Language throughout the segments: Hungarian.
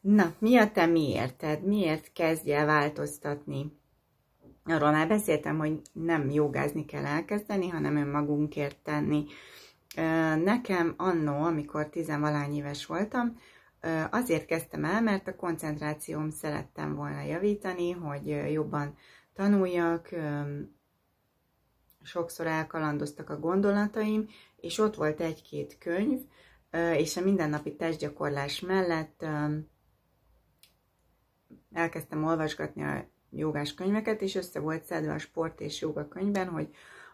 Na, mi a te miérted? Miért kezdj el változtatni? Arról már beszéltem, hogy nem jogázni kell elkezdeni, hanem önmagunkért tenni. Nekem annó, amikor tizenvalány éves voltam, azért kezdtem el, mert a koncentrációm szerettem volna javítani, hogy jobban tanuljak, sokszor elkalandoztak a gondolataim, és ott volt egy-két könyv, és a mindennapi testgyakorlás mellett elkezdtem olvasgatni a jogás könyveket, és össze volt szedve a sport és joga könyvben, hogy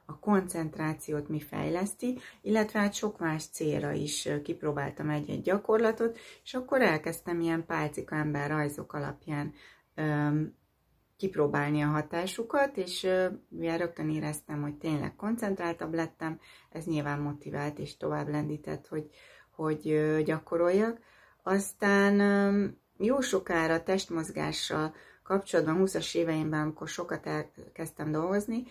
a koncentrációt mi fejleszti, illetve hát sok más célra is kipróbáltam egy-egy gyakorlatot, és akkor elkezdtem ilyen pálcika ember rajzok alapján öm, kipróbálni a hatásukat, és ugye rögtön éreztem, hogy tényleg koncentráltabb lettem, ez nyilván motivált és tovább lendített, hogy, hogy gyakoroljak. Aztán jó sokára testmozgással kapcsolatban, 20-as éveimben, amikor sokat elkezdtem dolgozni,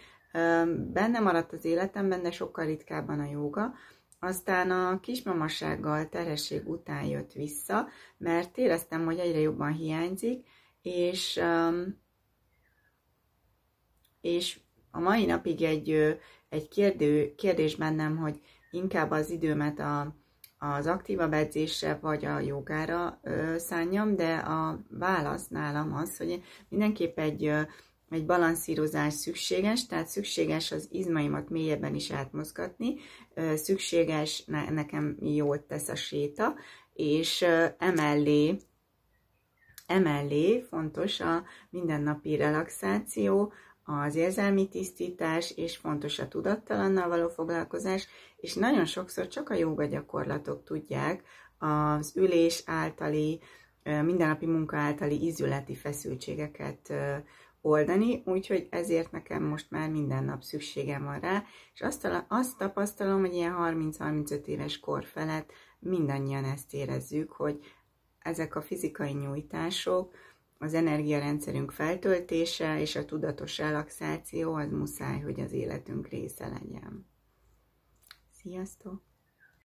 benne maradt az életemben, de sokkal ritkábban a jóga. Aztán a kismamasággal terhesség után jött vissza, mert éreztem, hogy egyre jobban hiányzik, és, és a mai napig egy, egy kérdő, kérdés bennem, hogy inkább az időmet a, az aktívabb edzésre vagy a jogára szánjam, de a válasz nálam az, hogy mindenképp egy, egy balanszírozás szükséges, tehát szükséges az izmaimat mélyebben is átmozgatni, szükséges, ne, nekem jót tesz a séta, és emellé Emellé fontos a mindennapi relaxáció, az érzelmi tisztítás, és fontos a tudattalannal való foglalkozás, és nagyon sokszor csak a joga gyakorlatok tudják az ülés általi, mindennapi munka általi izületi feszültségeket oldani, úgyhogy ezért nekem most már minden nap szükségem van rá, és azt, azt tapasztalom, hogy ilyen 30-35 éves kor felett mindannyian ezt érezzük, hogy ezek a fizikai nyújtások, az energiarendszerünk feltöltése és a tudatos relaxáció az muszáj, hogy az életünk része legyen. Sziasztok!